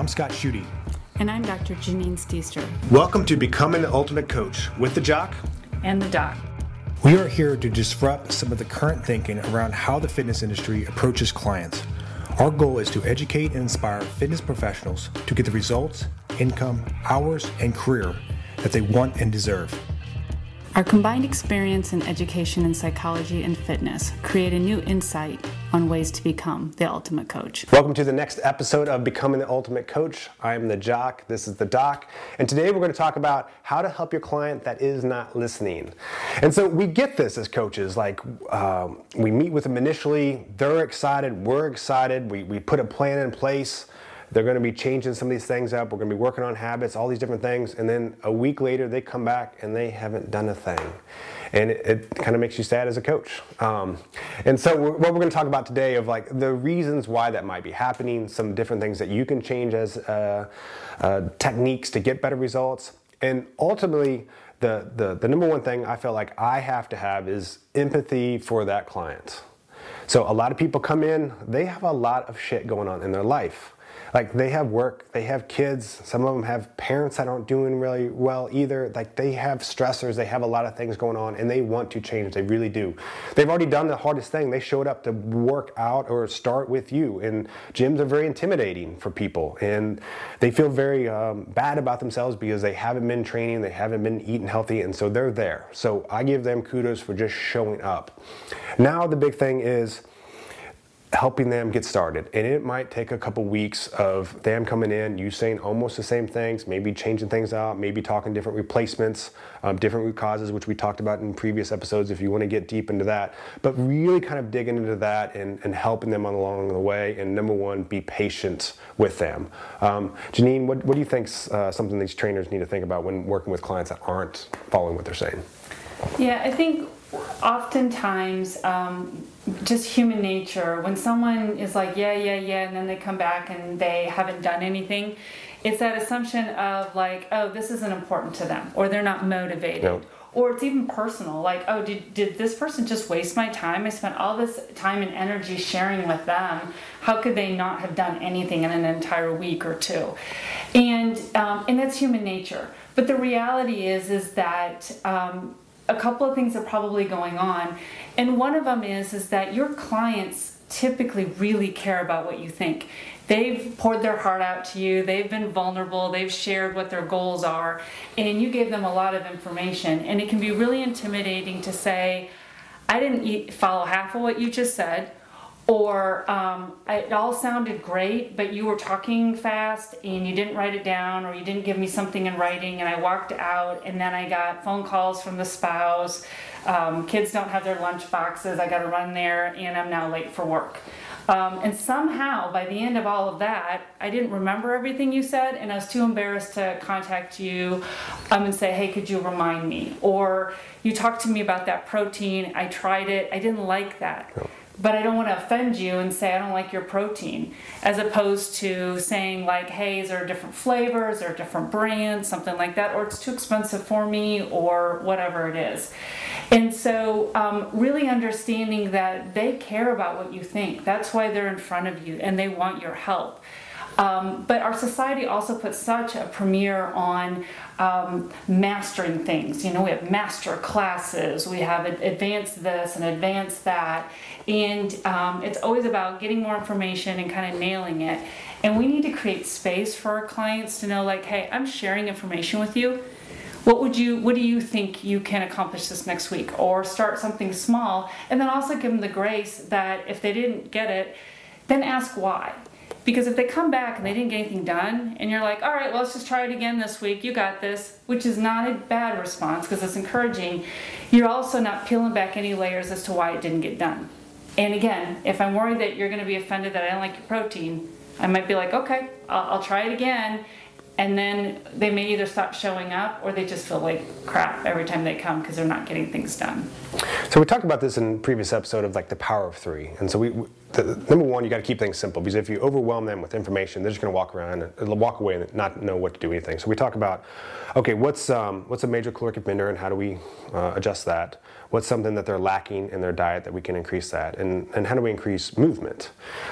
I'm Scott Schutte. And I'm Dr. Janine Stichter. Welcome to Becoming the Ultimate Coach with the Jock and the Doc. We are here to disrupt some of the current thinking around how the fitness industry approaches clients. Our goal is to educate and inspire fitness professionals to get the results, income, hours, and career that they want and deserve. Our combined experience in education and psychology and fitness create a new insight on ways to become the ultimate coach. Welcome to the next episode of Becoming the Ultimate Coach. I am the Jock, this is the Doc, and today we're going to talk about how to help your client that is not listening. And so we get this as coaches, like um, we meet with them initially, they're excited, we're excited, we, we put a plan in place. They're going to be changing some of these things up. We're going to be working on habits, all these different things. And then a week later, they come back and they haven't done a thing. And it, it kind of makes you sad as a coach. Um, and so, we're, what we're going to talk about today of like the reasons why that might be happening, some different things that you can change as uh, uh, techniques to get better results. And ultimately, the, the, the number one thing I feel like I have to have is empathy for that client. So, a lot of people come in, they have a lot of shit going on in their life. Like they have work, they have kids, some of them have parents that aren't doing really well either. Like they have stressors, they have a lot of things going on and they want to change, they really do. They've already done the hardest thing. They showed up to work out or start with you. And gyms are very intimidating for people and they feel very um, bad about themselves because they haven't been training, they haven't been eating healthy, and so they're there. So I give them kudos for just showing up. Now the big thing is, helping them get started. And it might take a couple weeks of them coming in, you saying almost the same things, maybe changing things out, maybe talking different replacements, um, different root causes, which we talked about in previous episodes if you want to get deep into that. But really kind of digging into that and, and helping them along the way. And number one, be patient with them. Um, Janine, what, what do you think uh, something these trainers need to think about when working with clients that aren't following what they're saying? Yeah, I think oftentimes um, just human nature when someone is like yeah yeah yeah and then they come back and they haven't done anything it's that assumption of like oh this isn't important to them or they're not motivated. No. or it's even personal like oh did, did this person just waste my time? I spent all this time and energy sharing with them. How could they not have done anything in an entire week or two? And um, and that's human nature. But the reality is is that um, a couple of things are probably going on. And one of them is is that your clients typically really care about what you think. They've poured their heart out to you, they've been vulnerable, they've shared what their goals are, and you gave them a lot of information. And it can be really intimidating to say, I didn't follow half of what you just said or um, it all sounded great, but you were talking fast and you didn't write it down, or you didn't give me something in writing, and I walked out, and then I got phone calls from the spouse. Um, kids don't have their lunch boxes. I got to run there, and I'm now late for work. Um, and somehow, by the end of all of that, I didn't remember everything you said, and I was too embarrassed to contact you um, and say, hey, could you remind me? Or you talked to me about that protein. I tried it. I didn't like that but I don't want to offend you and say I don't like your protein, as opposed to saying like, hey, is there different flavors or different brands, something like that, or it's too expensive for me, or whatever it is. And so, um, really understanding that they care about what you think. That's why they're in front of you and they want your help. Um, but our society also puts such a premiere on um, mastering things. You know, we have master classes, we have advanced this and advanced that, and um, it's always about getting more information and kind of nailing it. And we need to create space for our clients to know, like, hey, I'm sharing information with you. What would you? What do you think you can accomplish this next week? Or start something small, and then also give them the grace that if they didn't get it, then ask why because if they come back and they didn't get anything done, and you're like, all right, well, let's just try it again this week, you got this, which is not a bad response because it's encouraging, you're also not peeling back any layers as to why it didn't get done. And again, if I'm worried that you're going to be offended that I don't like your protein, I might be like, okay, I'll, I'll try it again. And then they may either stop showing up or they just feel like crap every time they come because they're not getting things done. So we talked about this in previous episode of like the power of three. And so we the, number one, you got to keep things simple because if you overwhelm them with information, they're just going to walk around and walk away and not know what to do anything. So we talk about, okay, what's um, what's a major caloric offender and how do we uh, adjust that? What's something that they're lacking in their diet that we can increase that, and and how do we increase movement?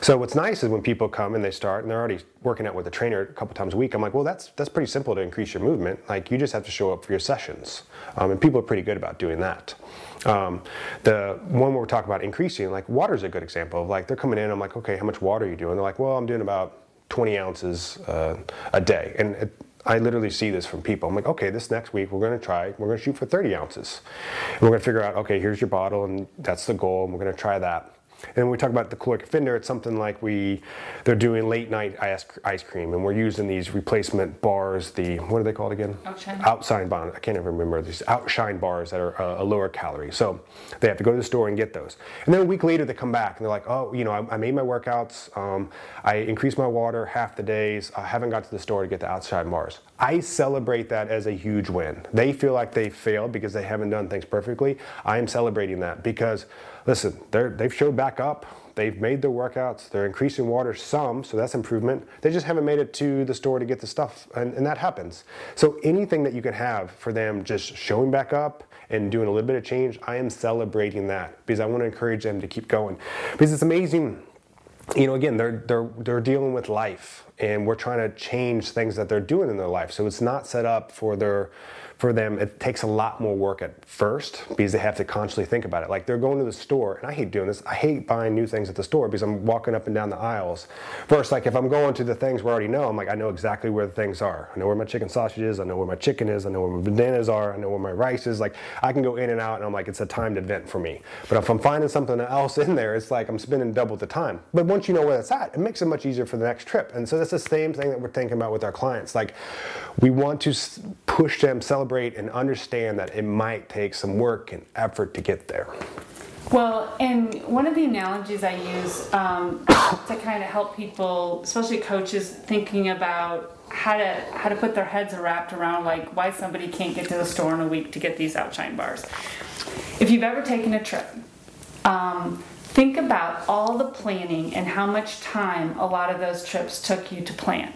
So what's nice is when people come and they start and they're already working out with a trainer a couple times a week. I'm like, well, that's that's pretty simple to increase your movement. Like you just have to show up for your sessions, um, and people are pretty good about doing that. Um, the one where we're talking about increasing, like water is a good example of like they're coming in. I'm like, okay, how much water are you doing? They're like, well, I'm doing about 20 ounces uh, a day, and it, I literally see this from people. I'm like, okay, this next week we're going to try, we're going to shoot for 30 ounces, and we're going to figure out, okay, here's your bottle, and that's the goal, and we're going to try that. And when we talk about the caloric offender, it's something like we they're doing late night ice, ice cream, and we're using these replacement bars. The what are they called again? Outshine. Outshine bond. I can't even remember these outshine bars that are uh, a lower calorie. So they have to go to the store and get those. And then a week later they come back and they're like, oh, you know, I, I made my workouts. Um, I increased my water half the days. I haven't got to the store to get the outshine bars. I celebrate that as a huge win. They feel like they failed because they haven't done things perfectly. I am celebrating that because listen, they've showed back up. They've made their workouts. They're increasing water some, so that's improvement. They just haven't made it to the store to get the stuff, and, and that happens. So anything that you can have for them just showing back up and doing a little bit of change, I am celebrating that because I want to encourage them to keep going. Because it's amazing you know, again, they're they're they're dealing with life, and we're trying to change things that they're doing in their life. So it's not set up for their for them, it takes a lot more work at first because they have to constantly think about it. Like they're going to the store, and I hate doing this. I hate buying new things at the store because I'm walking up and down the aisles. First, like if I'm going to the things we already know, I'm like, I know exactly where the things are. I know where my chicken sausage is. I know where my chicken is. I know where my bananas are. I know where my rice is. Like I can go in and out, and I'm like, it's a timed event for me. But if I'm finding something else in there, it's like I'm spending double the time. But once you know where that's at, it makes it much easier for the next trip. And so the same thing that we're thinking about with our clients. Like we want to push them, celebrate celebrate and understand that it might take some work and effort to get there. Well, and one of the analogies I use um, to kind of help people, especially coaches, thinking about how to how to put their heads wrapped around like why somebody can't get to the store in a week to get these outshine bars. If you've ever taken a trip, um, think about all the planning and how much time a lot of those trips took you to plan.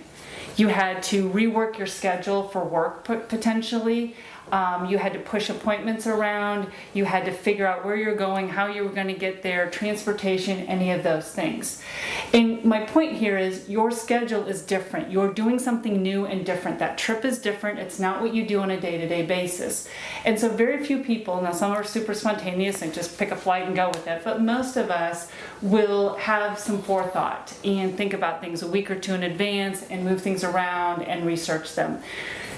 You had to rework your schedule for work potentially. Um, you had to push appointments around. You had to figure out where you're going, how you were going to get there, transportation, any of those things. And my point here is your schedule is different. You're doing something new and different. That trip is different. It's not what you do on a day to day basis. And so, very few people, now some are super spontaneous and just pick a flight and go with it, but most of us will have some forethought and think about things a week or two in advance and move things around and research them.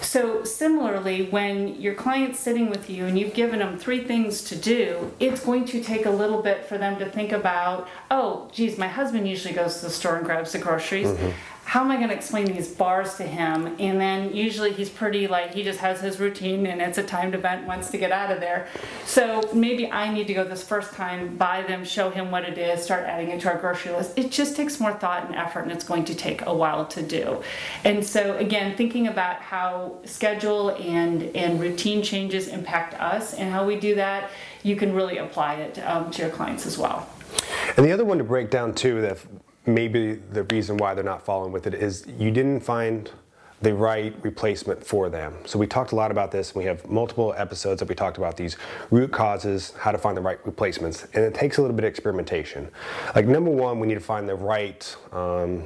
So, similarly, when your client's sitting with you and you've given them three things to do, it's going to take a little bit for them to think about, oh, geez, my husband usually goes to the store and grabs the groceries. Mm-hmm how am I going to explain these bars to him? And then usually he's pretty like he just has his routine and it's a timed event, wants to get out of there. So maybe I need to go this first time, buy them, show him what it is, start adding it to our grocery list. It just takes more thought and effort and it's going to take a while to do. And so again, thinking about how schedule and, and routine changes impact us and how we do that, you can really apply it um, to your clients as well. And the other one to break down too that maybe the reason why they're not following with it is you didn't find the right replacement for them. So we talked a lot about this. We have multiple episodes that we talked about these root causes, how to find the right replacements, and it takes a little bit of experimentation. Like number one, we need to find the right um,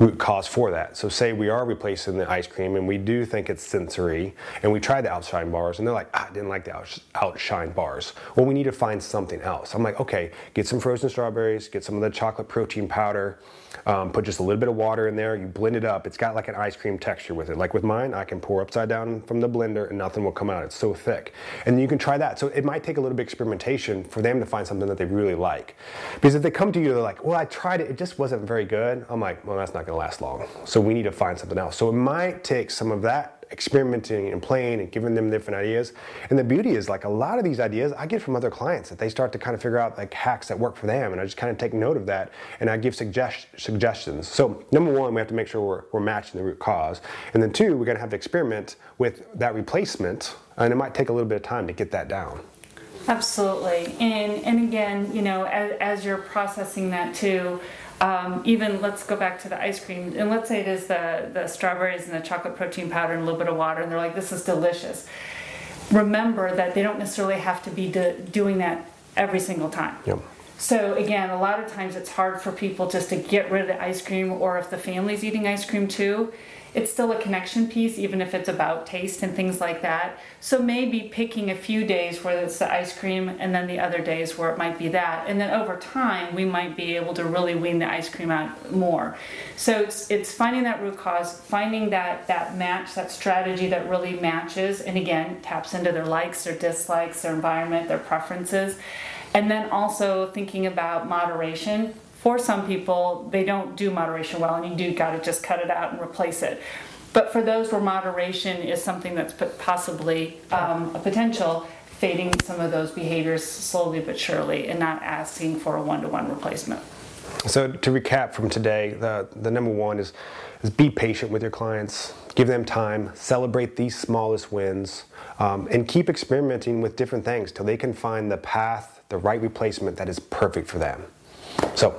root cause for that. So say we are replacing the ice cream and we do think it's sensory and we try the outshine bars and they're like, ah, I didn't like the outshine bars. Well, we need to find something else. I'm like, okay, get some frozen strawberries, get some of the chocolate protein powder, um, put just a little bit of water in there, you blend it up. It's got like an ice cream texture with it. Like with mine, I can pour upside down from the blender and nothing will come out. It's so thick. And you can try that. So it might take a little bit of experimentation for them to find something that they really like. Because if they come to you, they're like, well, I tried it, it just wasn't very good. I'm like, well, that's not going to last long. So we need to find something else. So it might take some of that experimenting and playing and giving them different ideas. And the beauty is like a lot of these ideas I get from other clients that they start to kind of figure out like hacks that work for them. And I just kind of take note of that and I give suggest- suggestions. So number one, we have to make sure we're, we're matching the root cause. And then two, we're gonna have to experiment with that replacement and it might take a little bit of time to get that down. Absolutely, and and again, you know, as, as you're processing that too, um, even let's go back to the ice cream, and let's say it is the the strawberries and the chocolate protein powder and a little bit of water, and they're like, this is delicious. Remember that they don't necessarily have to be do, doing that every single time. Yep. So again, a lot of times it's hard for people just to get rid of the ice cream, or if the family's eating ice cream too, it's still a connection piece, even if it's about taste and things like that. So maybe picking a few days where it's the ice cream, and then the other days where it might be that, and then over time we might be able to really wean the ice cream out more. So it's it's finding that root cause, finding that that match, that strategy that really matches, and again taps into their likes, their dislikes, their environment, their preferences and then also thinking about moderation. For some people, they don't do moderation well, and you do got to just cut it out and replace it. But for those where moderation is something that's possibly um, a potential, fading some of those behaviors slowly but surely and not asking for a one to one replacement. So, to recap from today, the, the number one is, is be patient with your clients, give them time, celebrate these smallest wins, um, and keep experimenting with different things till they can find the path the right replacement that is perfect for them. So,